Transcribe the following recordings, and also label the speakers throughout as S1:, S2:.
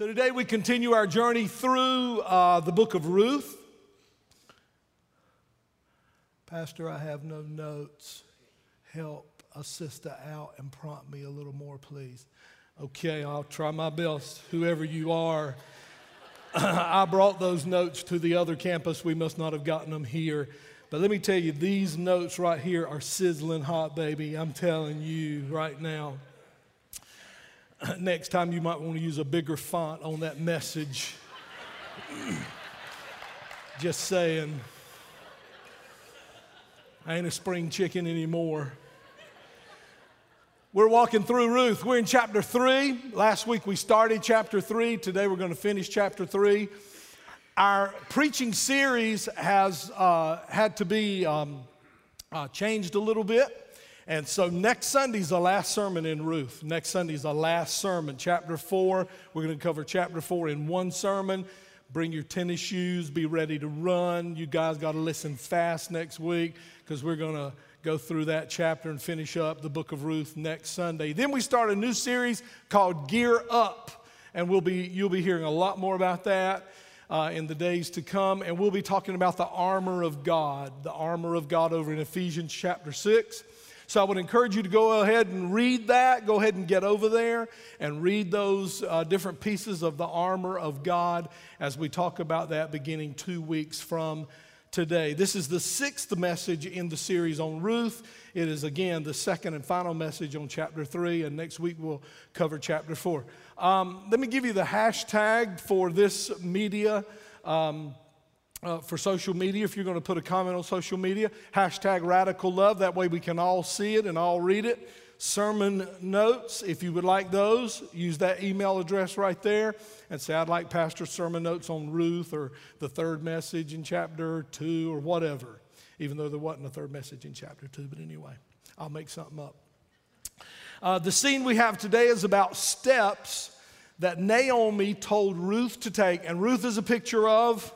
S1: So today we continue our journey through uh, the book of Ruth. Pastor, I have no notes. Help a sister out and prompt me a little more, please. Okay, I'll try my best, whoever you are. I brought those notes to the other campus. We must not have gotten them here. But let me tell you, these notes right here are sizzling hot, baby. I'm telling you right now. Next time, you might want to use a bigger font on that message. Just saying. I ain't a spring chicken anymore. We're walking through Ruth. We're in chapter three. Last week we started chapter three. Today we're going to finish chapter three. Our preaching series has uh, had to be um, uh, changed a little bit. And so next Sunday's the last sermon in Ruth. Next Sunday's the last sermon, chapter four. We're going to cover chapter four in one sermon. Bring your tennis shoes, be ready to run. You guys got to listen fast next week because we're going to go through that chapter and finish up the book of Ruth next Sunday. Then we start a new series called Gear Up, and we'll be, you'll be hearing a lot more about that. Uh, in the days to come, and we'll be talking about the armor of God, the armor of God over in Ephesians chapter 6. So I would encourage you to go ahead and read that. Go ahead and get over there and read those uh, different pieces of the armor of God as we talk about that beginning two weeks from today. This is the sixth message in the series on Ruth. It is again the second and final message on chapter three, and next week we'll cover chapter four. Um, let me give you the hashtag for this media. Um, uh, for social media, if you're going to put a comment on social media, hashtag radical love. That way we can all see it and all read it. Sermon notes, if you would like those, use that email address right there and say, I'd like Pastor sermon notes on Ruth or the third message in chapter two or whatever, even though there wasn't a third message in chapter two. But anyway, I'll make something up. Uh, the scene we have today is about steps that Naomi told Ruth to take. And Ruth is a picture of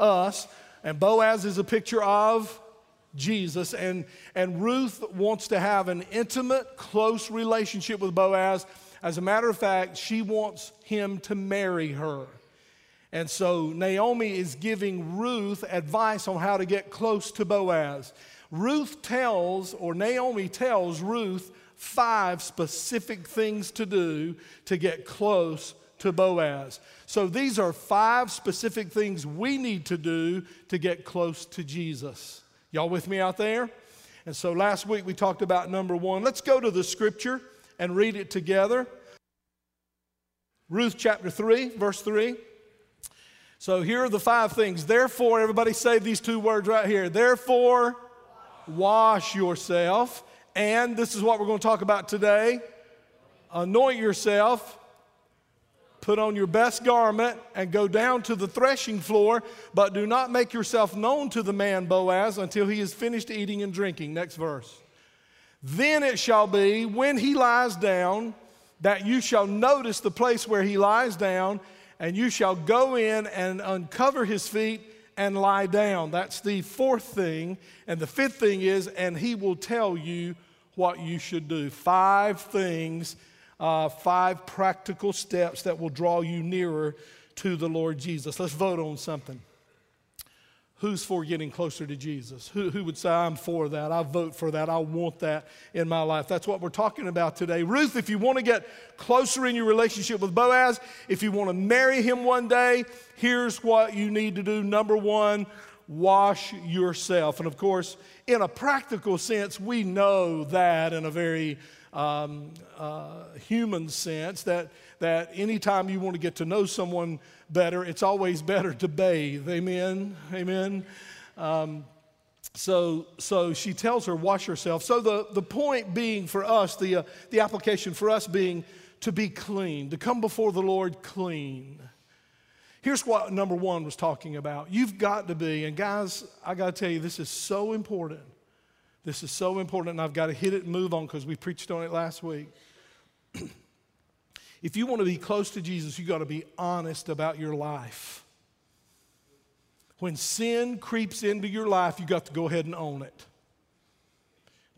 S1: us, and Boaz is a picture of Jesus. And, and Ruth wants to have an intimate, close relationship with Boaz. As a matter of fact, she wants him to marry her. And so Naomi is giving Ruth advice on how to get close to Boaz. Ruth tells, or Naomi tells Ruth, five specific things to do to get close to Boaz. So these are five specific things we need to do to get close to Jesus. Y'all with me out there? And so last week we talked about number one. Let's go to the scripture and read it together. Ruth chapter 3, verse 3. So here are the five things. Therefore, everybody say these two words right here. Therefore, wash yourself. And this is what we're going to talk about today. Anoint yourself Put on your best garment and go down to the threshing floor, but do not make yourself known to the man Boaz until he is finished eating and drinking. Next verse. Then it shall be when he lies down that you shall notice the place where he lies down, and you shall go in and uncover his feet and lie down. That's the fourth thing. And the fifth thing is, and he will tell you what you should do. Five things uh, five practical steps that will draw you nearer to the Lord Jesus. Let's vote on something. Who's for getting closer to Jesus? Who, who would say, I'm for that? I vote for that. I want that in my life. That's what we're talking about today. Ruth, if you want to get closer in your relationship with Boaz, if you want to marry him one day, here's what you need to do. Number one, wash yourself. And of course, in a practical sense, we know that in a very um, uh, human sense that, that anytime you want to get to know someone better, it's always better to bathe. Amen? Amen? Um, so, so she tells her, wash yourself. So the, the point being for us, the, uh, the application for us being to be clean, to come before the Lord clean. Here's what number one was talking about. You've got to be, and guys, I got to tell you, this is so important. This is so important, and I've got to hit it and move on because we preached on it last week. if you want to be close to Jesus, you've got to be honest about your life. When sin creeps into your life, you've got to go ahead and own it.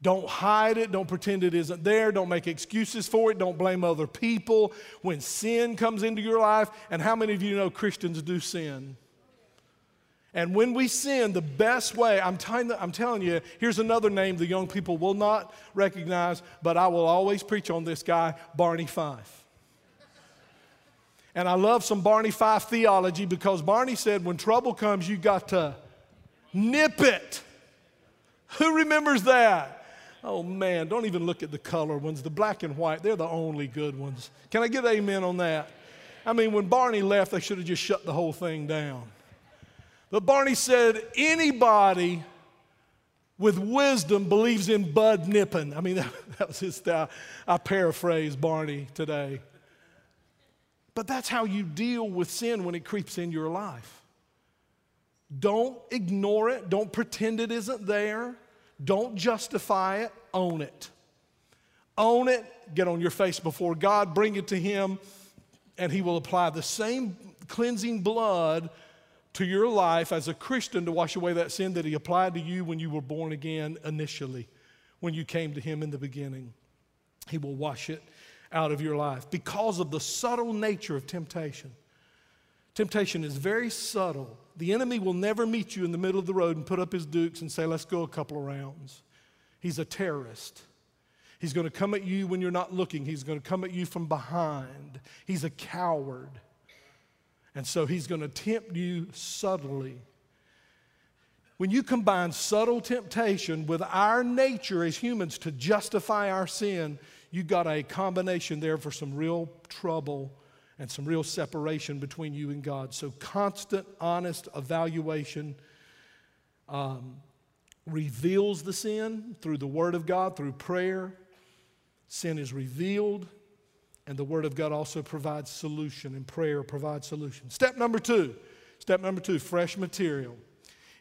S1: Don't hide it. Don't pretend it isn't there. Don't make excuses for it. Don't blame other people when sin comes into your life. And how many of you know Christians do sin? And when we sin, the best way, I'm, telling, I'm telling you, here's another name the young people will not recognize, but I will always preach on this guy, Barney Fife. And I love some Barney Fife theology because Barney said, when trouble comes, you got to nip it. Who remembers that? Oh man, don't even look at the color ones. The black and white, they're the only good ones. Can I get amen on that? I mean, when Barney left, they should have just shut the whole thing down. But Barney said, anybody with wisdom believes in bud nipping. I mean, that, that was his style. I paraphrase Barney today. But that's how you deal with sin when it creeps in your life. Don't ignore it. Don't pretend it isn't there. Don't justify it. Own it. Own it. Get on your face before God. Bring it to Him. And He will apply the same cleansing blood to your life as a Christian to wash away that sin that He applied to you when you were born again initially, when you came to Him in the beginning. He will wash it out of your life because of the subtle nature of temptation. Temptation is very subtle. The enemy will never meet you in the middle of the road and put up his dukes and say, Let's go a couple of rounds. He's a terrorist. He's going to come at you when you're not looking, he's going to come at you from behind. He's a coward. And so he's going to tempt you subtly. When you combine subtle temptation with our nature as humans to justify our sin, you got a combination there for some real trouble and some real separation between you and God. So, constant, honest evaluation um, reveals the sin through the Word of God, through prayer. Sin is revealed, and the Word of God also provides solution, and prayer provides solution. Step number two, step number two, fresh material.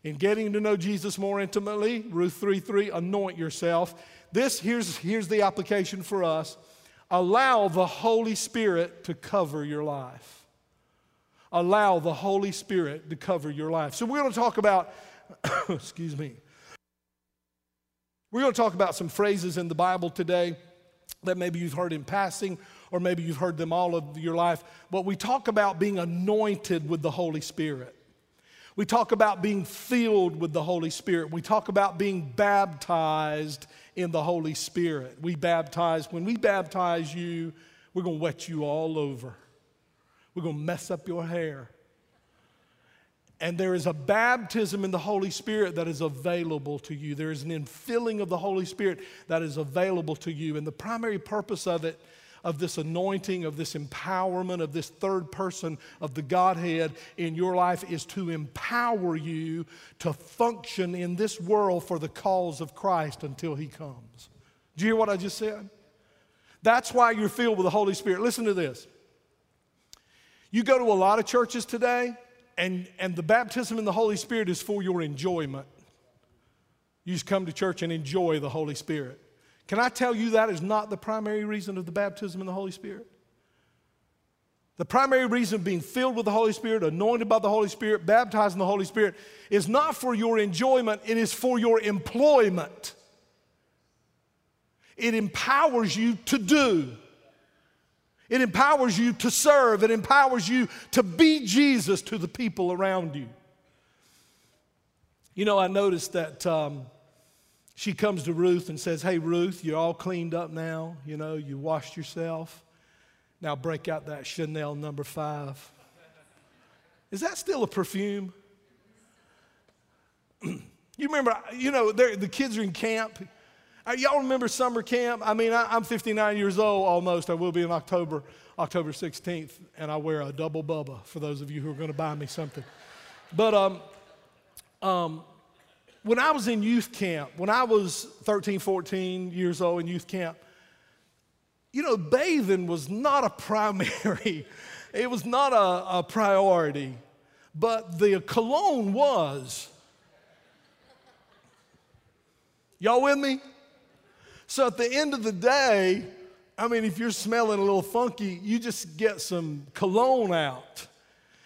S1: In getting to know Jesus more intimately, Ruth 3 3, anoint yourself. This, here's, here's the application for us allow the Holy Spirit to cover your life. Allow the Holy Spirit to cover your life. So, we're going to talk about, excuse me, we're going to talk about some phrases in the Bible today that maybe you've heard in passing or maybe you've heard them all of your life. But we talk about being anointed with the Holy Spirit. We talk about being filled with the Holy Spirit. We talk about being baptized in the Holy Spirit. We baptize, when we baptize you, we're going to wet you all over. We're going to mess up your hair. And there is a baptism in the Holy Spirit that is available to you. There is an infilling of the Holy Spirit that is available to you. And the primary purpose of it of this anointing, of this empowerment, of this third person of the Godhead in your life is to empower you to function in this world for the cause of Christ until He comes. Do you hear what I just said? That's why you're filled with the Holy Spirit. Listen to this. You go to a lot of churches today, and, and the baptism in the Holy Spirit is for your enjoyment. You just come to church and enjoy the Holy Spirit. Can I tell you that is not the primary reason of the baptism in the Holy Spirit? The primary reason of being filled with the Holy Spirit, anointed by the Holy Spirit, baptized in the Holy Spirit is not for your enjoyment, it is for your employment. It empowers you to do. It empowers you to serve. It empowers you to be Jesus to the people around you. You know, I noticed that um, she comes to Ruth and says, Hey, Ruth, you're all cleaned up now. You know, you washed yourself. Now break out that Chanel number five. Is that still a perfume? you remember, you know, the kids are in camp. Uh, y'all remember summer camp? I mean, I, am 59 years old almost. I will be in October, October 16th, and I wear a double bubba for those of you who are going to buy me something. But um, um, when I was in youth camp, when I was 13, 14 years old in youth camp, you know, bathing was not a primary, it was not a, a priority, but the cologne was. Y'all with me? So at the end of the day, I mean, if you're smelling a little funky, you just get some cologne out.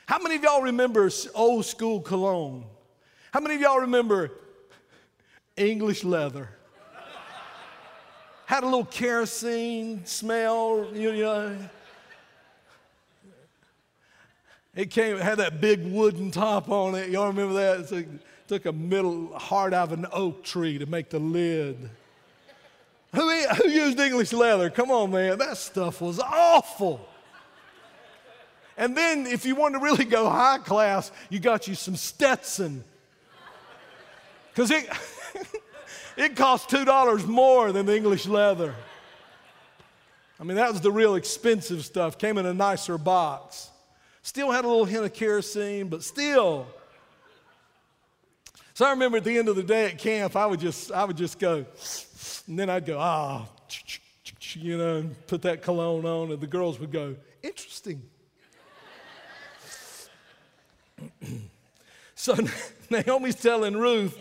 S1: How many of y'all remember old school cologne? How many of y'all remember English leather. had a little kerosene smell, you know. It came, had that big wooden top on it. Y'all remember that? It took a middle heart out of an oak tree to make the lid. Who, who used English leather? Come on, man. That stuff was awful. And then, if you wanted to really go high class, you got you some Stetson. Because it, it cost $2 more than the English leather. I mean, that was the real expensive stuff. Came in a nicer box. Still had a little hint of kerosene, but still. So I remember at the end of the day at camp, I would just, I would just go, and then I'd go, ah, you know, and put that cologne on, and the girls would go, interesting. so Naomi's telling Ruth,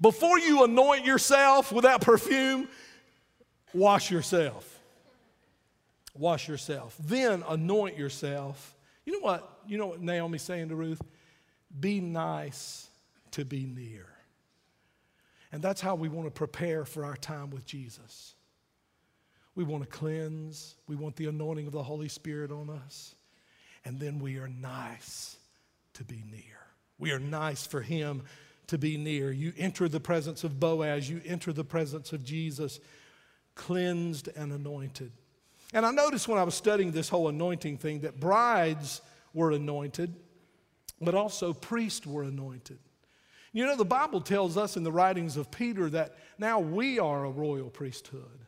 S1: before you anoint yourself with that perfume, wash yourself. Wash yourself. Then anoint yourself. You know what? You know what Naomi's saying to Ruth? Be nice to be near. And that's how we want to prepare for our time with Jesus. We want to cleanse, we want the anointing of the Holy Spirit on us, and then we are nice to be near. We are nice for Him to be near. You enter the presence of Boaz, you enter the presence of Jesus, cleansed and anointed. And I noticed when I was studying this whole anointing thing that brides were anointed, but also priests were anointed. You know, the Bible tells us in the writings of Peter that now we are a royal priesthood.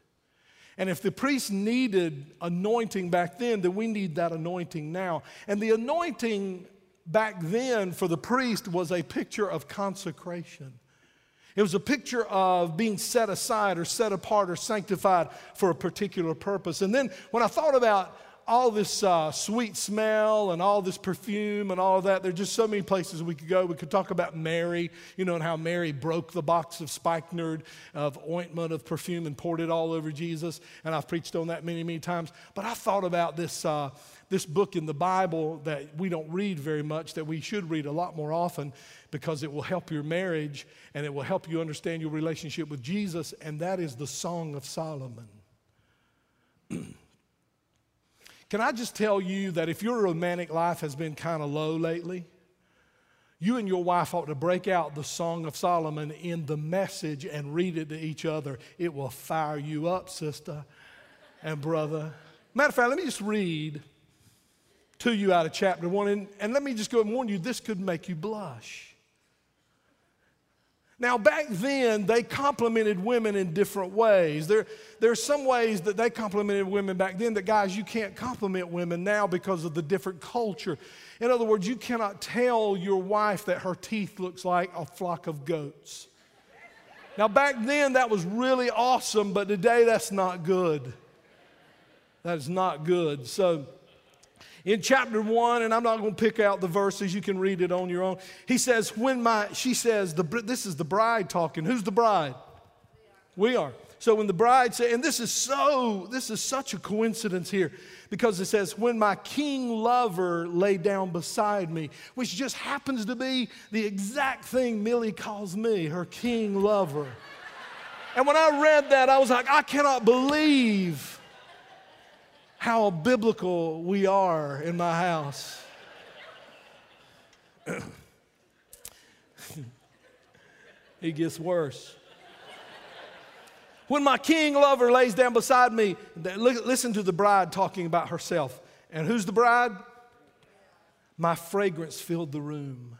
S1: And if the priests needed anointing back then, then we need that anointing now. And the anointing back then for the priest was a picture of consecration. It was a picture of being set aside or set apart or sanctified for a particular purpose. And then when I thought about all this uh, sweet smell and all this perfume and all of that. There's just so many places we could go. We could talk about Mary, you know, and how Mary broke the box of spikenard of ointment of perfume and poured it all over Jesus. And I've preached on that many, many times. But I thought about this, uh, this book in the Bible that we don't read very much, that we should read a lot more often because it will help your marriage and it will help you understand your relationship with Jesus. And that is the Song of Solomon. Can I just tell you that if your romantic life has been kind of low lately, you and your wife ought to break out the Song of Solomon in the message and read it to each other. It will fire you up, sister and brother. Matter of fact, let me just read to you out of chapter one, and, and let me just go and warn you this could make you blush. Now, back then, they complimented women in different ways. There, there are some ways that they complimented women back then that, guys, you can't compliment women now because of the different culture. In other words, you cannot tell your wife that her teeth looks like a flock of goats. Now, back then, that was really awesome, but today, that's not good. That is not good. So, in chapter one, and I'm not going to pick out the verses, you can read it on your own. He says, When my, she says, the, this is the bride talking. Who's the bride? We are. So when the bride said, and this is so, this is such a coincidence here because it says, when my king lover lay down beside me, which just happens to be the exact thing Millie calls me, her king lover. and when I read that, I was like, I cannot believe how biblical we are in my house. it gets worse. When my king lover lays down beside me, listen to the bride talking about herself. And who's the bride? My fragrance filled the room.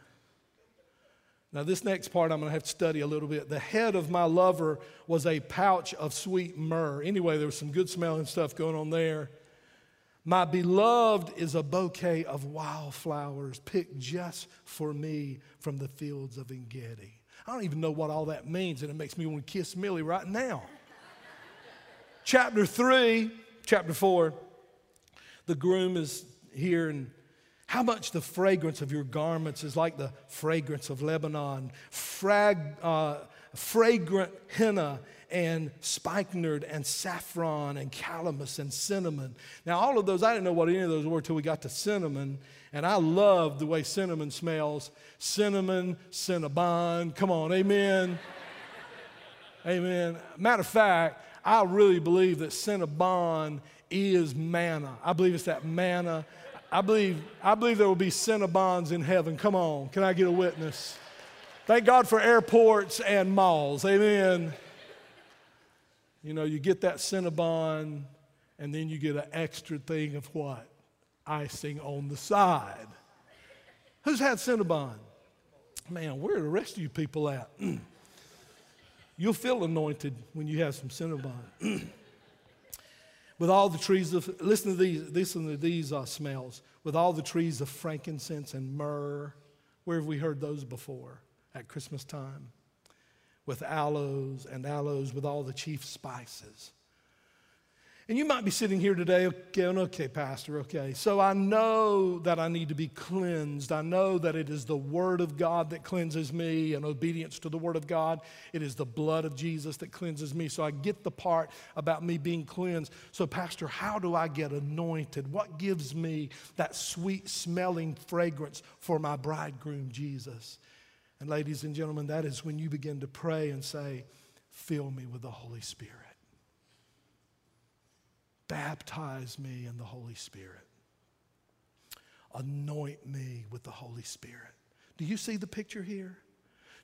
S1: Now, this next part I'm going to have to study a little bit. The head of my lover was a pouch of sweet myrrh. Anyway, there was some good smelling stuff going on there. My beloved is a bouquet of wildflowers picked just for me from the fields of Engedi. I don't even know what all that means, and it makes me want to kiss Millie right now. chapter 3, chapter 4, the groom is here, and how much the fragrance of your garments is like the fragrance of Lebanon, frag, uh, fragrant henna and spikenard and saffron and calamus and cinnamon. Now, all of those, I didn't know what any of those were until we got to cinnamon. And I love the way cinnamon smells. Cinnamon, cinnabon. Come on, amen. amen. Matter of fact, I really believe that Cinnabon is manna. I believe it's that manna. I believe, I believe there will be Cinnabons in heaven. Come on, can I get a witness? Thank God for airports and malls. Amen. You know, you get that Cinnabon, and then you get an extra thing of what? Icing on the side. Who's had Cinnabon? Man, where are the rest of you people at? You'll feel anointed when you have some Cinnabon. with all the trees of, listen to these, listen to these uh, smells. With all the trees of frankincense and myrrh. Where have we heard those before? At Christmas time. With aloes and aloes with all the chief spices. And you might be sitting here today, okay, oh, okay, Pastor, okay. So I know that I need to be cleansed. I know that it is the Word of God that cleanses me and obedience to the Word of God. It is the blood of Jesus that cleanses me. So I get the part about me being cleansed. So, Pastor, how do I get anointed? What gives me that sweet smelling fragrance for my bridegroom, Jesus? And, ladies and gentlemen, that is when you begin to pray and say, Fill me with the Holy Spirit baptize me in the Holy Spirit. Anoint me with the Holy Spirit. Do you see the picture here?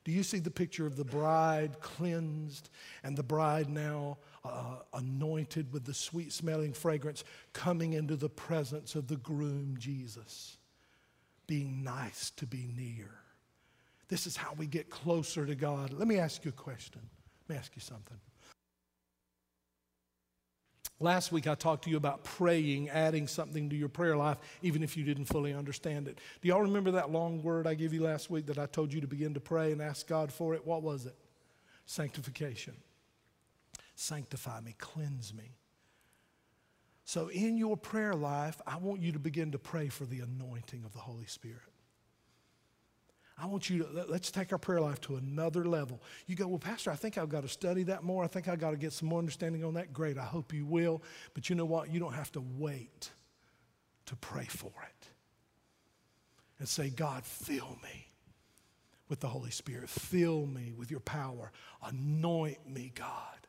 S1: Do you see the picture of the bride cleansed and the bride now uh, anointed with the sweet smelling fragrance coming into the presence of the groom Jesus, being nice to be near? This is how we get closer to God. Let me ask you a question. Let me ask you something. Last week I talked to you about praying, adding something to your prayer life, even if you didn't fully understand it. Do y'all remember that long word I gave you last week that I told you to begin to pray and ask God for it? What was it? Sanctification. Sanctify me, cleanse me. So, in your prayer life, I want you to begin to pray for the anointing of the Holy Spirit. I want you to, let's take our prayer life to another level. You go, well, Pastor, I think I've got to study that more. I think I've got to get some more understanding on that. Great, I hope you will. But you know what? You don't have to wait to pray for it. And say, God, fill me with the Holy Spirit. Fill me with your power. Anoint me, God.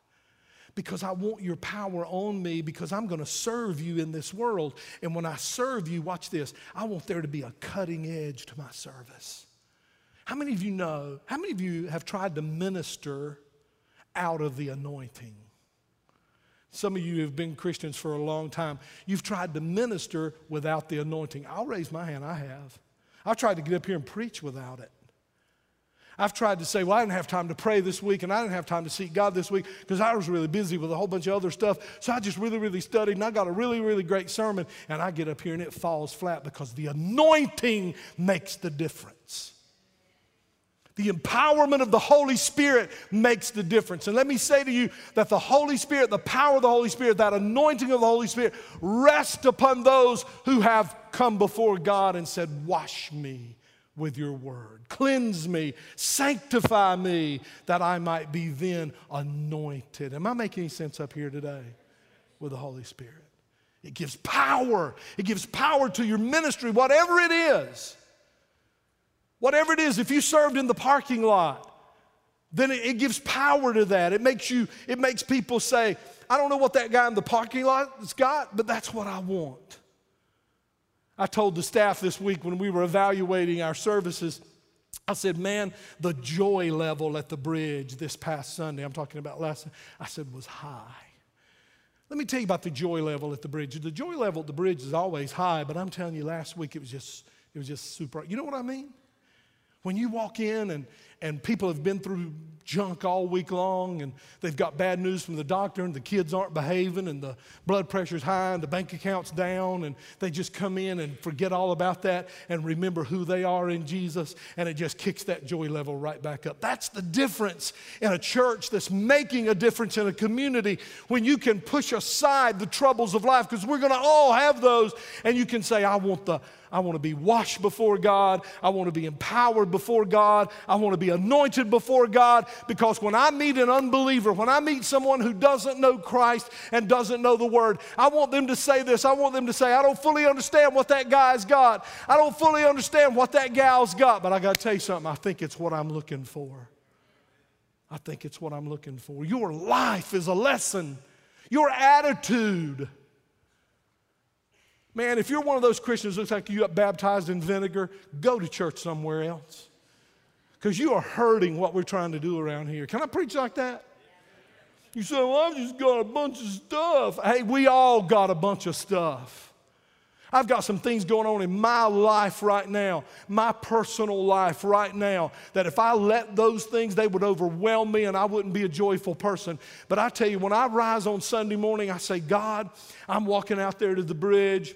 S1: Because I want your power on me because I'm going to serve you in this world. And when I serve you, watch this, I want there to be a cutting edge to my service. How many of you know, how many of you have tried to minister out of the anointing? Some of you have been Christians for a long time. You've tried to minister without the anointing. I'll raise my hand, I have. I've tried to get up here and preach without it. I've tried to say, well, I didn't have time to pray this week and I didn't have time to seek God this week because I was really busy with a whole bunch of other stuff. So I just really, really studied and I got a really, really great sermon and I get up here and it falls flat because the anointing makes the difference. The empowerment of the Holy Spirit makes the difference. And let me say to you that the Holy Spirit, the power of the Holy Spirit, that anointing of the Holy Spirit rests upon those who have come before God and said, Wash me with your word, cleanse me, sanctify me, that I might be then anointed. Am I making any sense up here today with the Holy Spirit? It gives power, it gives power to your ministry, whatever it is. Whatever it is, if you served in the parking lot, then it, it gives power to that. It makes you, it makes people say, I don't know what that guy in the parking lot has got, but that's what I want. I told the staff this week when we were evaluating our services, I said, man, the joy level at the bridge this past Sunday, I'm talking about last, I said, was high. Let me tell you about the joy level at the bridge. The joy level at the bridge is always high, but I'm telling you, last week it was just, it was just super. You know what I mean? When you walk in and, and people have been through junk all week long and they've got bad news from the doctor and the kids aren't behaving and the blood pressure's high and the bank account's down and they just come in and forget all about that and remember who they are in Jesus and it just kicks that joy level right back up. That's the difference in a church that's making a difference in a community when you can push aside the troubles of life because we're going to all have those and you can say I want the I want to be washed before God. I want to be empowered before God. I want to be anointed before God. Because when I meet an unbeliever, when I meet someone who doesn't know Christ and doesn't know the Word, I want them to say this. I want them to say, I don't fully understand what that guy's got. I don't fully understand what that gal's got. But I got to tell you something, I think it's what I'm looking for. I think it's what I'm looking for. Your life is a lesson, your attitude. Man, if you're one of those Christians looks like you got baptized in vinegar, go to church somewhere else. Because you are hurting what we're trying to do around here. Can I preach like that? You say, Well, I've just got a bunch of stuff. Hey, we all got a bunch of stuff. I've got some things going on in my life right now, my personal life right now, that if I let those things, they would overwhelm me and I wouldn't be a joyful person. But I tell you, when I rise on Sunday morning, I say, God, I'm walking out there to the bridge.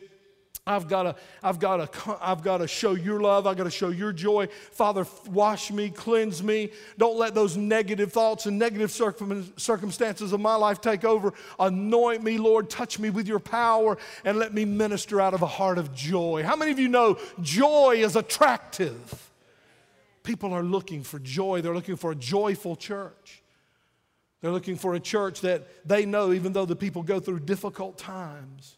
S1: I've got to, I've got to, I've got to show your love. I've got to show your joy. Father, wash me, cleanse me. Don't let those negative thoughts and negative circumstances of my life take over. Anoint me, Lord. Touch me with your power and let me minister out of a heart of joy. How many of you know joy is attractive? People are looking for joy. They're looking for a joyful church. They're looking for a church that they know, even though the people go through difficult times,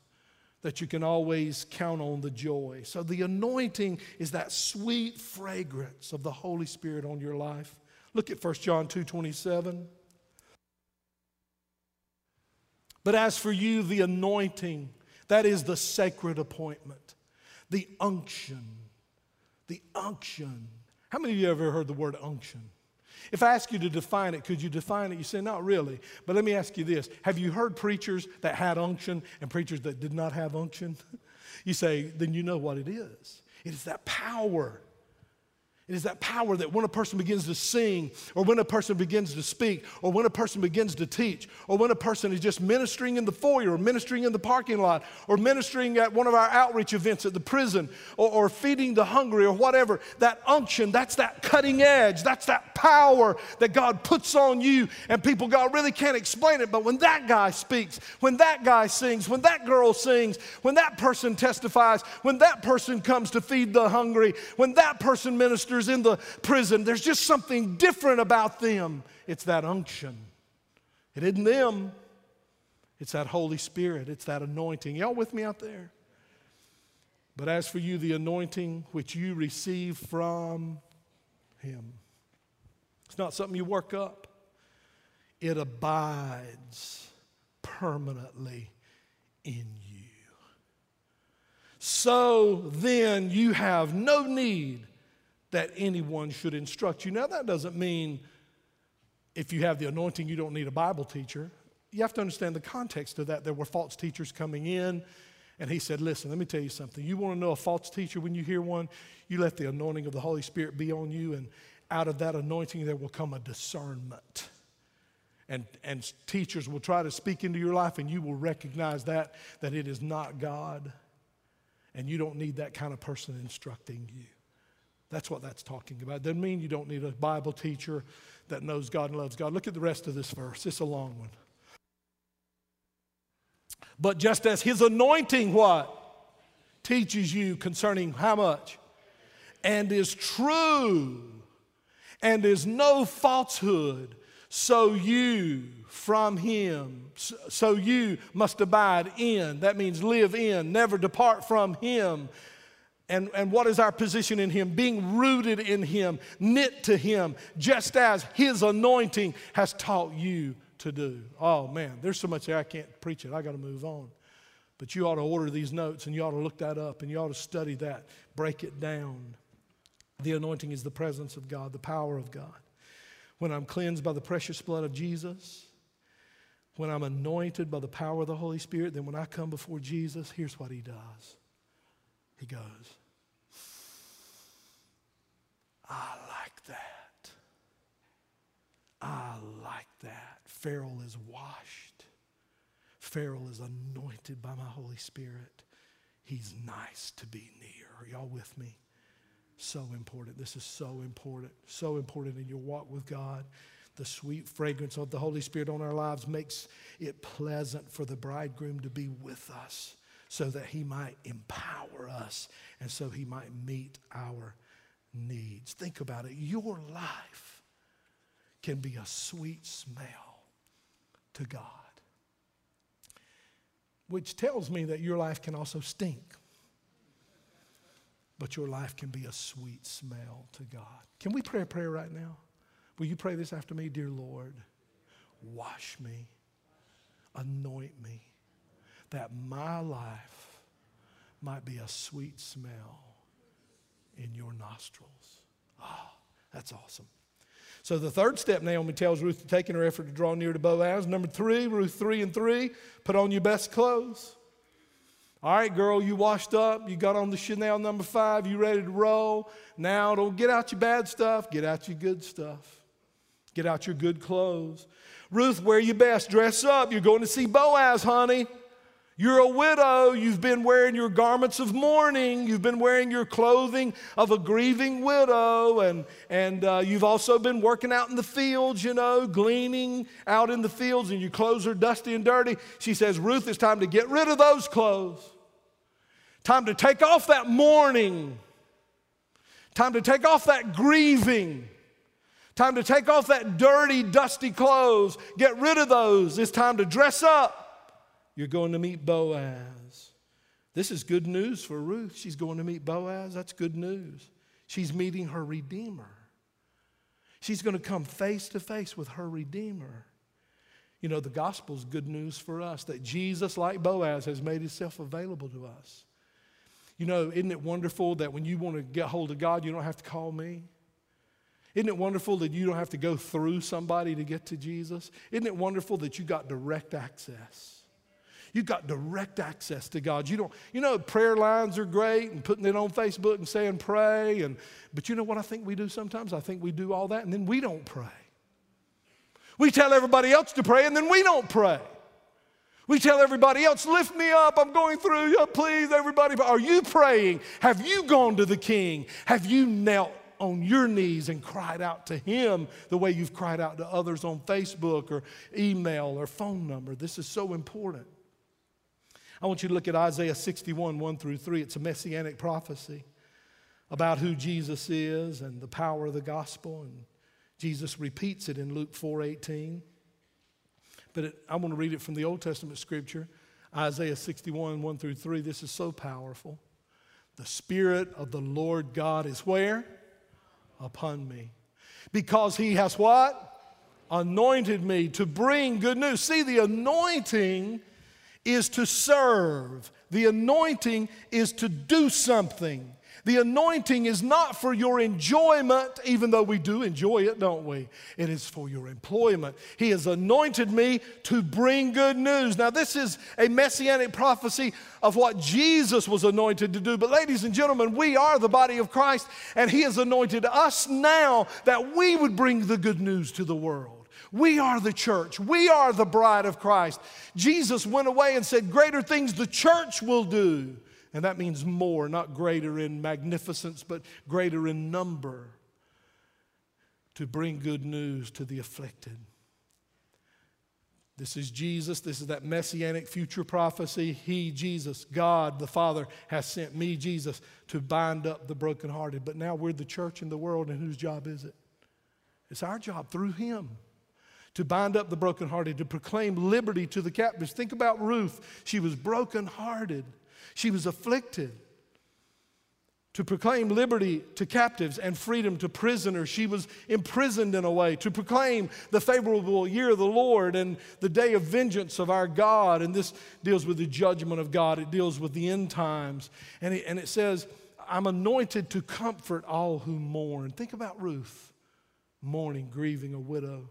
S1: that you can always count on the joy. So the anointing is that sweet fragrance of the Holy Spirit on your life. Look at 1 John 2 27. But as for you, the anointing, that is the sacred appointment, the unction, the unction. How many of you ever heard the word unction? If I ask you to define it, could you define it? You say, not really. But let me ask you this Have you heard preachers that had unction and preachers that did not have unction? You say, then you know what it is. It is that power it is that power that when a person begins to sing, or when a person begins to speak, or when a person begins to teach, or when a person is just ministering in the foyer, or ministering in the parking lot, or ministering at one of our outreach events at the prison, or, or feeding the hungry, or whatever, that unction, that's that cutting edge, that's that power that God puts on you, and people, God really can't explain it, but when that guy speaks, when that guy sings, when that girl sings, when that person testifies, when that person comes to feed the hungry, when that person ministers, in the prison, there's just something different about them. It's that unction. It isn't them, it's that Holy Spirit, it's that anointing. Y'all with me out there? But as for you, the anointing which you receive from Him, it's not something you work up, it abides permanently in you. So then you have no need that anyone should instruct you. Now, that doesn't mean if you have the anointing, you don't need a Bible teacher. You have to understand the context of that. There were false teachers coming in, and he said, Listen, let me tell you something. You want to know a false teacher when you hear one? You let the anointing of the Holy Spirit be on you, and out of that anointing, there will come a discernment. And, and teachers will try to speak into your life, and you will recognize that, that it is not God. And you don't need that kind of person instructing you. That's what that's talking about. Doesn't mean you don't need a Bible teacher that knows God and loves God. Look at the rest of this verse. It's a long one. But just as his anointing, what? Teaches you concerning how much? And is true and is no falsehood, so you from him, so you must abide in. That means live in, never depart from him and, and what is our position in Him? Being rooted in Him, knit to Him, just as His anointing has taught you to do. Oh man, there's so much there I can't preach it. I got to move on. But you ought to order these notes and you ought to look that up and you ought to study that, break it down. The anointing is the presence of God, the power of God. When I'm cleansed by the precious blood of Jesus, when I'm anointed by the power of the Holy Spirit, then when I come before Jesus, here's what He does He goes, I like that. I like that. Farrell is washed. Farrell is anointed by my Holy Spirit. He's nice to be near. Are y'all with me? So important. This is so important. So important in your walk with God. The sweet fragrance of the Holy Spirit on our lives makes it pleasant for the bridegroom to be with us so that he might empower us and so he might meet our needs. Think about it. Your life can be a sweet smell to God, which tells me that your life can also stink. But your life can be a sweet smell to God. Can we pray a prayer right now? Will you pray this after me? Dear Lord, wash me, anoint me, that my life might be a sweet smell in your nostrils. Ah, that's awesome. So the third step Naomi tells Ruth to take in her effort to draw near to Boaz. Number three, Ruth three and three, put on your best clothes. All right, girl, you washed up, you got on the Chanel number five, you ready to roll. Now don't get out your bad stuff, get out your good stuff. Get out your good clothes. Ruth, wear your best, dress up. You're going to see Boaz, honey. You're a widow. You've been wearing your garments of mourning. You've been wearing your clothing of a grieving widow. And, and uh, you've also been working out in the fields, you know, gleaning out in the fields, and your clothes are dusty and dirty. She says, Ruth, it's time to get rid of those clothes. Time to take off that mourning. Time to take off that grieving. Time to take off that dirty, dusty clothes. Get rid of those. It's time to dress up. You're going to meet Boaz. This is good news for Ruth. She's going to meet Boaz. That's good news. She's meeting her Redeemer. She's going to come face to face with her Redeemer. You know, the gospel's good news for us that Jesus, like Boaz, has made himself available to us. You know, isn't it wonderful that when you want to get hold of God, you don't have to call me? Isn't it wonderful that you don't have to go through somebody to get to Jesus? Isn't it wonderful that you got direct access? You've got direct access to God. You don't, you know, prayer lines are great and putting it on Facebook and saying pray. And, but you know what I think we do sometimes? I think we do all that and then we don't pray. We tell everybody else to pray and then we don't pray. We tell everybody else, lift me up, I'm going through, yeah, please, everybody. Are you praying? Have you gone to the king? Have you knelt on your knees and cried out to him the way you've cried out to others on Facebook or email or phone number? This is so important. I want you to look at Isaiah 61, 1 through 3. It's a messianic prophecy about who Jesus is and the power of the gospel. And Jesus repeats it in Luke 4 18. But it, I want to read it from the Old Testament scripture, Isaiah 61, 1 through 3. This is so powerful. The Spirit of the Lord God is where? Upon me. Because he has what? Anointed me to bring good news. See, the anointing is to serve, the anointing is to do something. The anointing is not for your enjoyment, even though we do enjoy it, don't we? It is for your employment. He has anointed me to bring good news. Now, this is a messianic prophecy of what Jesus was anointed to do. But, ladies and gentlemen, we are the body of Christ, and He has anointed us now that we would bring the good news to the world. We are the church. We are the bride of Christ. Jesus went away and said, Greater things the church will do. And that means more, not greater in magnificence, but greater in number to bring good news to the afflicted. This is Jesus. This is that messianic future prophecy. He, Jesus, God the Father, has sent me, Jesus, to bind up the brokenhearted. But now we're the church in the world, and whose job is it? It's our job through Him to bind up the brokenhearted, to proclaim liberty to the captives. Think about Ruth. She was brokenhearted, she was afflicted. To proclaim liberty to captives and freedom to prisoners. She was imprisoned in a way. To proclaim the favorable year of the Lord and the day of vengeance of our God. And this deals with the judgment of God, it deals with the end times. And it, and it says, I'm anointed to comfort all who mourn. Think about Ruth, mourning, grieving a widow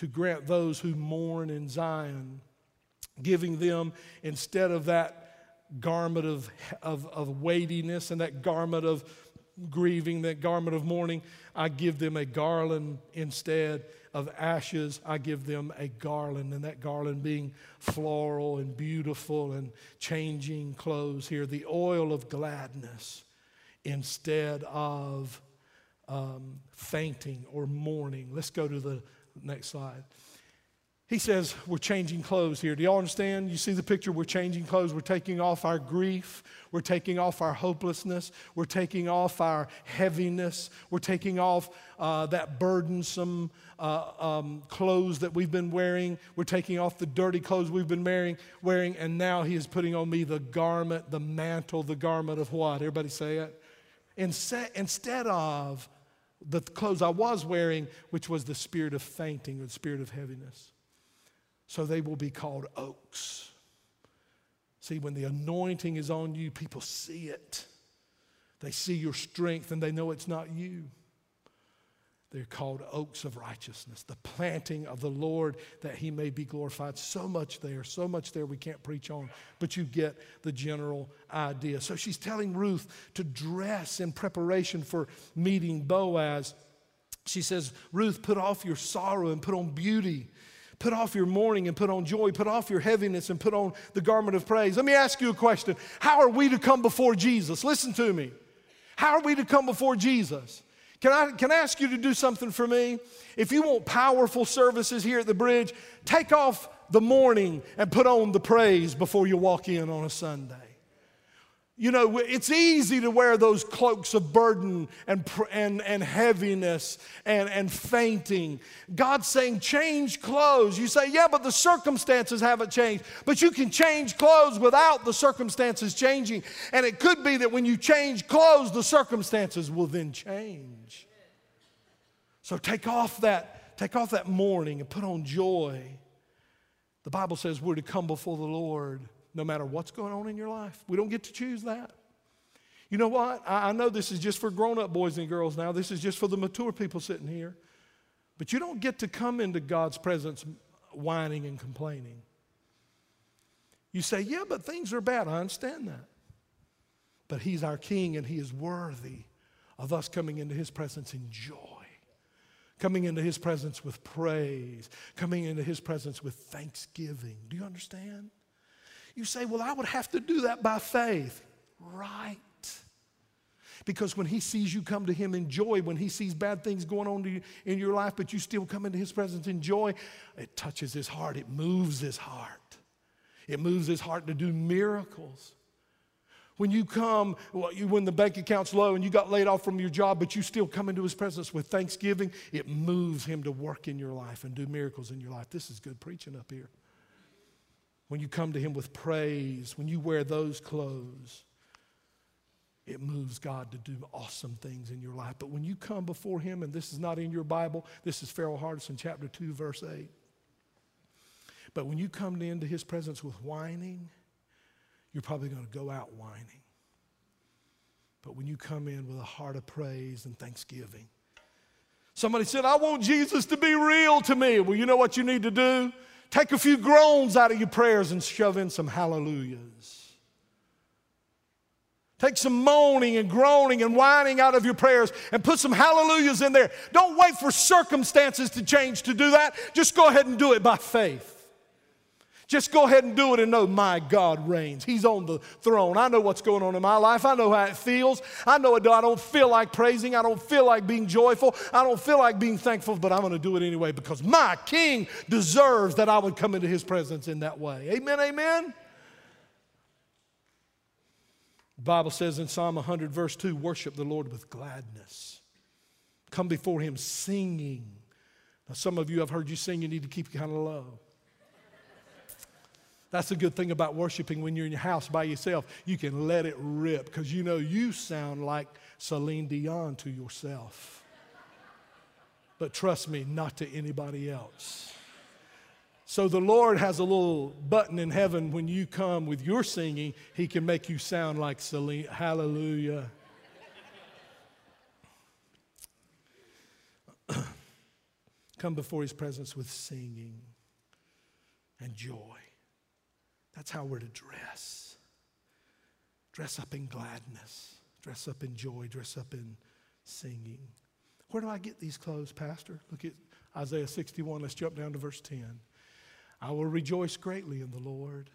S1: to grant those who mourn in Zion, giving them instead of that garment of, of, of weightiness and that garment of grieving, that garment of mourning, I give them a garland instead of ashes. I give them a garland, and that garland being floral and beautiful and changing clothes here. The oil of gladness instead of um, fainting or mourning. Let's go to the Next slide. He says, We're changing clothes here. Do y'all understand? You see the picture? We're changing clothes. We're taking off our grief. We're taking off our hopelessness. We're taking off our heaviness. We're taking off uh, that burdensome uh, um, clothes that we've been wearing. We're taking off the dirty clothes we've been wearing, wearing. And now He is putting on me the garment, the mantle, the garment of what? Everybody say it? Instead, instead of the clothes I was wearing, which was the spirit of fainting or the spirit of heaviness. So they will be called oaks. See, when the anointing is on you, people see it. They see your strength and they know it's not you. They're called oaks of righteousness, the planting of the Lord that he may be glorified. So much there, so much there we can't preach on, but you get the general idea. So she's telling Ruth to dress in preparation for meeting Boaz. She says, Ruth, put off your sorrow and put on beauty. Put off your mourning and put on joy. Put off your heaviness and put on the garment of praise. Let me ask you a question How are we to come before Jesus? Listen to me. How are we to come before Jesus? Can I, can I ask you to do something for me? If you want powerful services here at the bridge, take off the mourning and put on the praise before you walk in on a Sunday. You know, it's easy to wear those cloaks of burden and, and, and heaviness and, and fainting. God's saying, change clothes. You say, yeah, but the circumstances haven't changed. But you can change clothes without the circumstances changing. And it could be that when you change clothes, the circumstances will then change. So take off that, take off that mourning and put on joy. The Bible says we're to come before the Lord no matter what's going on in your life. We don't get to choose that. You know what? I, I know this is just for grown up boys and girls now, this is just for the mature people sitting here. But you don't get to come into God's presence whining and complaining. You say, yeah, but things are bad. I understand that. But He's our King and He is worthy of us coming into His presence in joy, coming into His presence with praise, coming into His presence with thanksgiving. Do you understand? You say, well, I would have to do that by faith. Right. Because when he sees you come to him in joy, when he sees bad things going on you, in your life, but you still come into his presence in joy, it touches his heart. It moves his heart. It moves his heart to do miracles. When you come, when the bank account's low and you got laid off from your job, but you still come into his presence with thanksgiving, it moves him to work in your life and do miracles in your life. This is good preaching up here when you come to Him with praise, when you wear those clothes, it moves God to do awesome things in your life. But when you come before Him, and this is not in your Bible, this is Pharaoh Hardison, chapter 2, verse 8. But when you come into His presence with whining, you're probably going to go out whining. But when you come in with a heart of praise and thanksgiving, somebody said, I want Jesus to be real to me. Well, you know what you need to do? Take a few groans out of your prayers and shove in some hallelujahs. Take some moaning and groaning and whining out of your prayers and put some hallelujahs in there. Don't wait for circumstances to change to do that. Just go ahead and do it by faith. Just go ahead and do it and know my God reigns. He's on the throne. I know what's going on in my life. I know how it feels. I know I don't feel like praising. I don't feel like being joyful. I don't feel like being thankful, but I'm going to do it anyway because my King deserves that I would come into his presence in that way. Amen, amen. The Bible says in Psalm 100, verse 2 worship the Lord with gladness. Come before him singing. Now, some of you, I've heard you sing, you need to keep kind of low. That's the good thing about worshiping when you're in your house by yourself. You can let it rip because you know you sound like Celine Dion to yourself. But trust me, not to anybody else. So the Lord has a little button in heaven when you come with your singing, He can make you sound like Celine. Hallelujah. come before His presence with singing and joy. That's how we're to dress. Dress up in gladness, dress up in joy, dress up in singing. Where do I get these clothes, Pastor? Look at Isaiah 61. Let's jump down to verse 10. I will rejoice greatly in the Lord.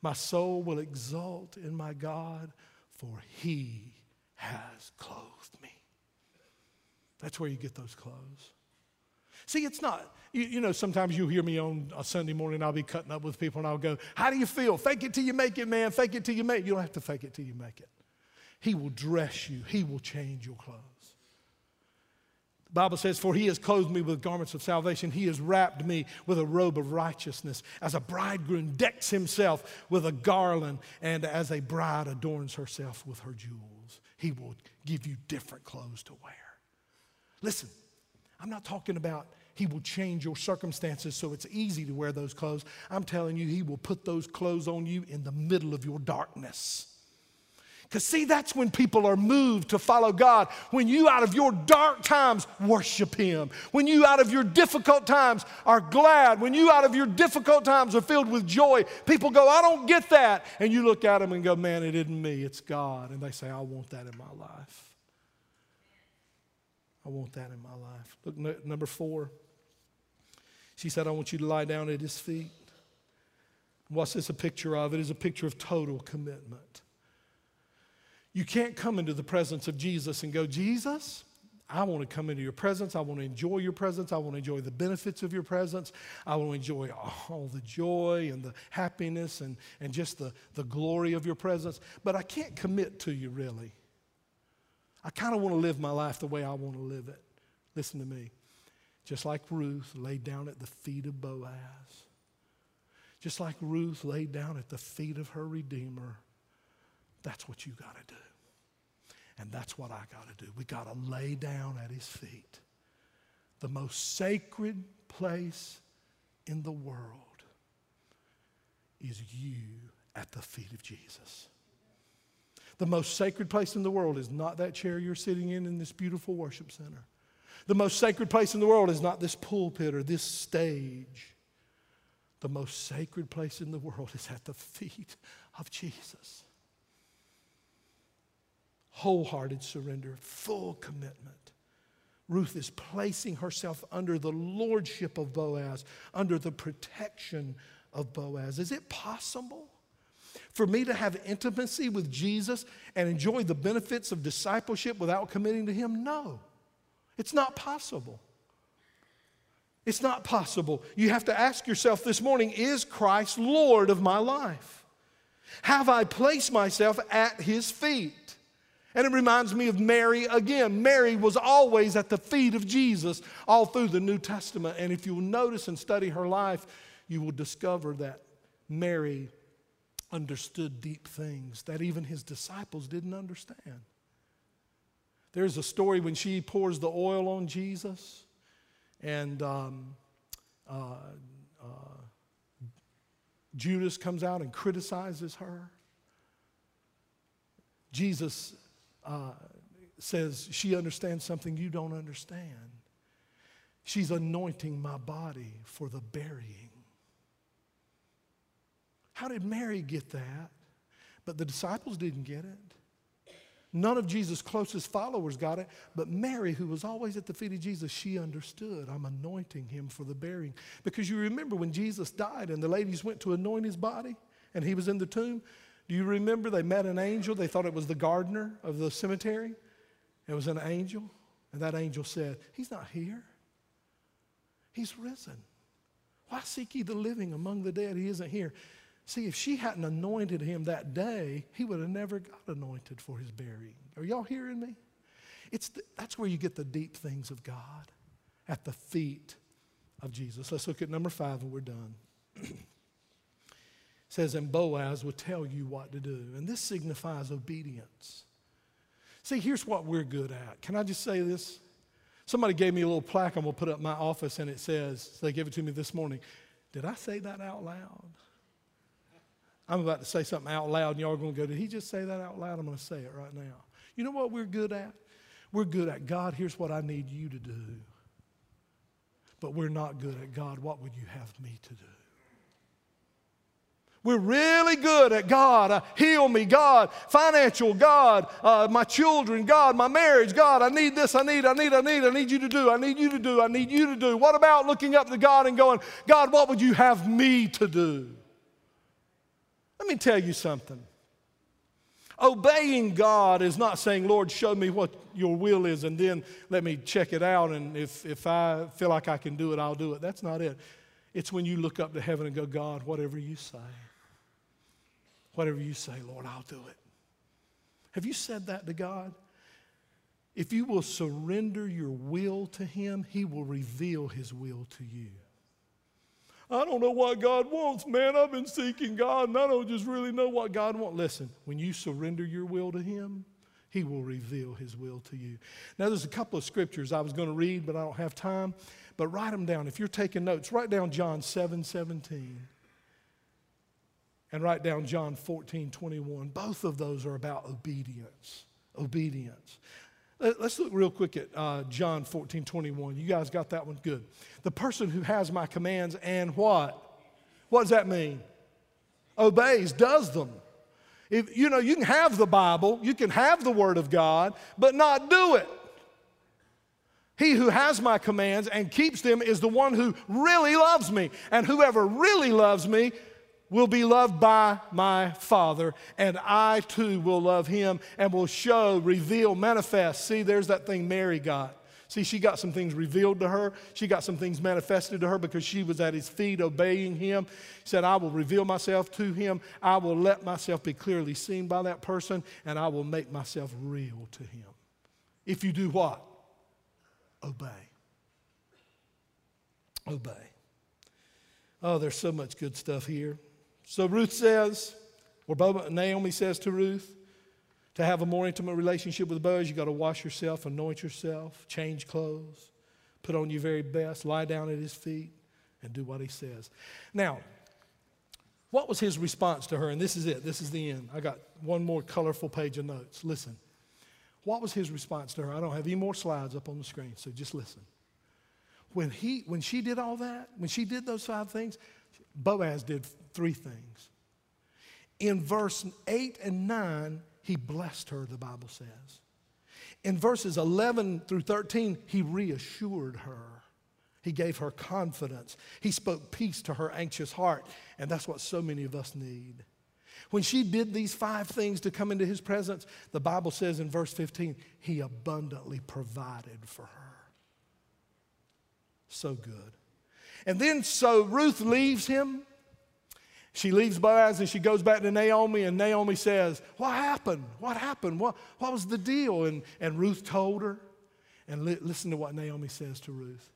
S1: My soul will exult in my God, for he has clothed me. That's where you get those clothes. See, it's not, you, you, know, sometimes you hear me on a Sunday morning, I'll be cutting up with people and I'll go, How do you feel? Fake it till you make it, man. Fake it till you make it. You don't have to fake it till you make it. He will dress you, He will change your clothes. The Bible says, For He has clothed me with garments of salvation, He has wrapped me with a robe of righteousness, as a bridegroom decks himself with a garland, and as a bride adorns herself with her jewels. He will give you different clothes to wear. Listen, I'm not talking about he will change your circumstances so it's easy to wear those clothes. I'm telling you, he will put those clothes on you in the middle of your darkness. Because, see, that's when people are moved to follow God. When you, out of your dark times, worship Him. When you, out of your difficult times, are glad. When you, out of your difficult times, are filled with joy. People go, I don't get that. And you look at them and go, Man, it isn't me, it's God. And they say, I want that in my life. I want that in my life. Look, number four. She said, I want you to lie down at His feet. What's this a picture of? It is a picture of total commitment. You can't come into the presence of Jesus and go, Jesus, I want to come into your presence. I want to enjoy your presence. I want to enjoy the benefits of your presence. I want to enjoy all the joy and the happiness and, and just the, the glory of your presence. But I can't commit to you, really. I kind of want to live my life the way I want to live it. Listen to me. Just like Ruth laid down at the feet of Boaz, just like Ruth laid down at the feet of her Redeemer, that's what you got to do. And that's what I got to do. We got to lay down at his feet. The most sacred place in the world is you at the feet of Jesus. The most sacred place in the world is not that chair you're sitting in in this beautiful worship center. The most sacred place in the world is not this pulpit or this stage. The most sacred place in the world is at the feet of Jesus wholehearted surrender, full commitment. Ruth is placing herself under the lordship of Boaz, under the protection of Boaz. Is it possible for me to have intimacy with Jesus and enjoy the benefits of discipleship without committing to Him? No, it's not possible. It's not possible. You have to ask yourself this morning is Christ Lord of my life? Have I placed myself at His feet? And it reminds me of Mary again. Mary was always at the feet of Jesus all through the New Testament. And if you'll notice and study her life, you will discover that Mary understood deep things that even his disciples didn't understand. There's a story when she pours the oil on Jesus, and um, uh, uh, Judas comes out and criticizes her. Jesus uh, says she understands something you don't understand. She's anointing my body for the burying. How did Mary get that? But the disciples didn't get it. None of Jesus' closest followers got it, but Mary, who was always at the feet of Jesus, she understood. I'm anointing him for the burying. Because you remember when Jesus died and the ladies went to anoint his body and he was in the tomb, do you remember they met an angel? They thought it was the gardener of the cemetery. It was an angel. And that angel said, He's not here. He's risen. Why seek ye the living among the dead? He isn't here. See, if she hadn't anointed him that day, he would have never got anointed for his burying. Are y'all hearing me? It's the, that's where you get the deep things of God at the feet of Jesus. Let's look at number five and we're done. says, and Boaz will tell you what to do. And this signifies obedience. See, here's what we're good at. Can I just say this? Somebody gave me a little plaque I'm going to put up my office, and it says, they gave it to me this morning. Did I say that out loud? I'm about to say something out loud, and y'all are going to go, Did he just say that out loud? I'm going to say it right now. You know what we're good at? We're good at God, here's what I need you to do. But we're not good at God, what would you have me to do? We're really good at God, uh, heal me, God, financial, God, uh, my children, God, my marriage, God, I need this, I need, I need, I need, I need you to do, I need you to do, I need you to do. What about looking up to God and going, God, what would you have me to do? Let me tell you something. Obeying God is not saying, Lord, show me what your will is and then let me check it out. And if, if I feel like I can do it, I'll do it. That's not it. It's when you look up to heaven and go, God, whatever you say. Whatever you say, Lord, I'll do it. Have you said that to God? If you will surrender your will to Him, He will reveal His will to you. I don't know what God wants, man. I've been seeking God and I don't just really know what God wants. Listen, when you surrender your will to Him, He will reveal His will to you. Now, there's a couple of scriptures I was going to read, but I don't have time. But write them down. If you're taking notes, write down John 7 17 and write down John 14 21. Both of those are about obedience. Obedience. Let's look real quick at uh, John 14 21. You guys got that one? Good. The person who has my commands and what? What does that mean? Obeys, does them. If, you know, you can have the Bible, you can have the Word of God, but not do it. He who has my commands and keeps them is the one who really loves me. And whoever really loves me will be loved by my Father, and I too will love him and will show, reveal, manifest. See, there's that thing Mary got. See, she got some things revealed to her. She got some things manifested to her because she was at his feet obeying him. He said, I will reveal myself to him. I will let myself be clearly seen by that person, and I will make myself real to him. If you do what? Obey. Obey. Oh, there's so much good stuff here. So Ruth says, or Naomi says to Ruth, to have a more intimate relationship with Boaz, you got to wash yourself, anoint yourself, change clothes, put on your very best, lie down at his feet, and do what he says. Now, what was his response to her? And this is it. This is the end. I got one more colorful page of notes. Listen. What was his response to her? I don't have any more slides up on the screen, so just listen. When, he, when she did all that, when she did those five things, Boaz did three things. In verse 8 and 9, he blessed her, the Bible says. In verses 11 through 13, he reassured her. He gave her confidence. He spoke peace to her anxious heart. And that's what so many of us need. When she did these five things to come into his presence, the Bible says in verse 15, he abundantly provided for her. So good. And then, so Ruth leaves him she leaves Boaz and she goes back to Naomi, and Naomi says, What happened? What happened? What, what was the deal? And, and Ruth told her. And li- listen to what Naomi says to Ruth.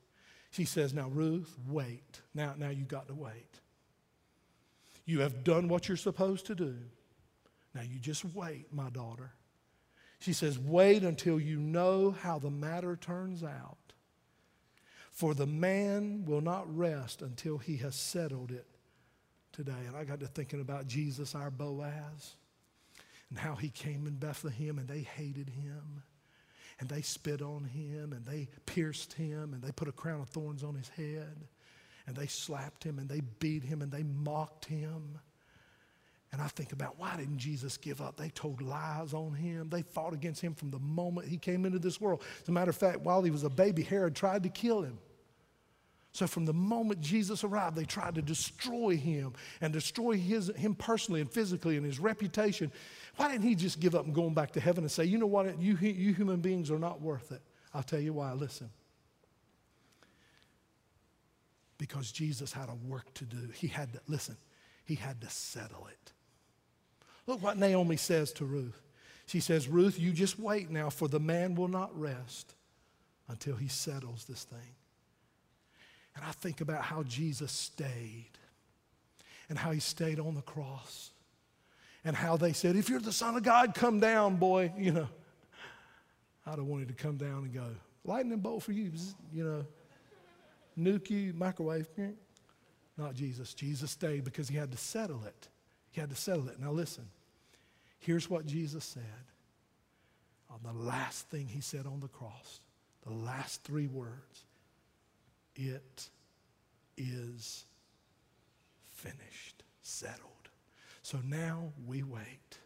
S1: She says, Now, Ruth, wait. Now, now you got to wait. You have done what you're supposed to do. Now, you just wait, my daughter. She says, Wait until you know how the matter turns out. For the man will not rest until he has settled it today. And I got to thinking about Jesus, our Boaz, and how he came in Bethlehem and they hated him. And they spit on him and they pierced him and they put a crown of thorns on his head and they slapped him and they beat him and they mocked him. And I think about why didn't Jesus give up? They told lies on him. They fought against him from the moment he came into this world. As a matter of fact, while he was a baby, Herod tried to kill him. So from the moment Jesus arrived, they tried to destroy him and destroy his, him personally and physically and his reputation. Why didn't he just give up and go back to heaven and say, you know what, you, you human beings are not worth it? I'll tell you why. Listen. Because Jesus had a work to do. He had to, listen, he had to settle it. Look what Naomi says to Ruth. She says, Ruth, you just wait now, for the man will not rest until he settles this thing. And I think about how Jesus stayed and how he stayed on the cross and how they said, If you're the Son of God, come down, boy. You know, I'd have wanted to come down and go, Lightning bolt for you, you know, nuke you, microwave. Not Jesus. Jesus stayed because he had to settle it. He had to settle it. Now, listen, here's what Jesus said on the last thing he said on the cross, the last three words. It is finished, settled. So now we wait.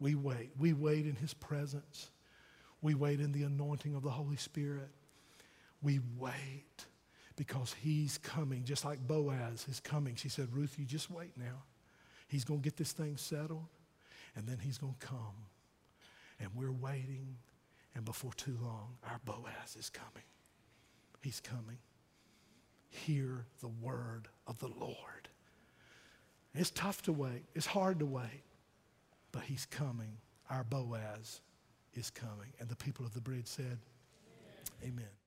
S1: We wait. We wait in His presence. We wait in the anointing of the Holy Spirit. We wait because He's coming, just like Boaz is coming. She said, Ruth, you just wait now. He's going to get this thing settled, and then He's going to come. And we're waiting, and before too long, our Boaz is coming. He's coming. Hear the word of the Lord. It's tough to wait, it's hard to wait, but He's coming. Our Boaz is coming. And the people of the bridge said, Amen. Amen.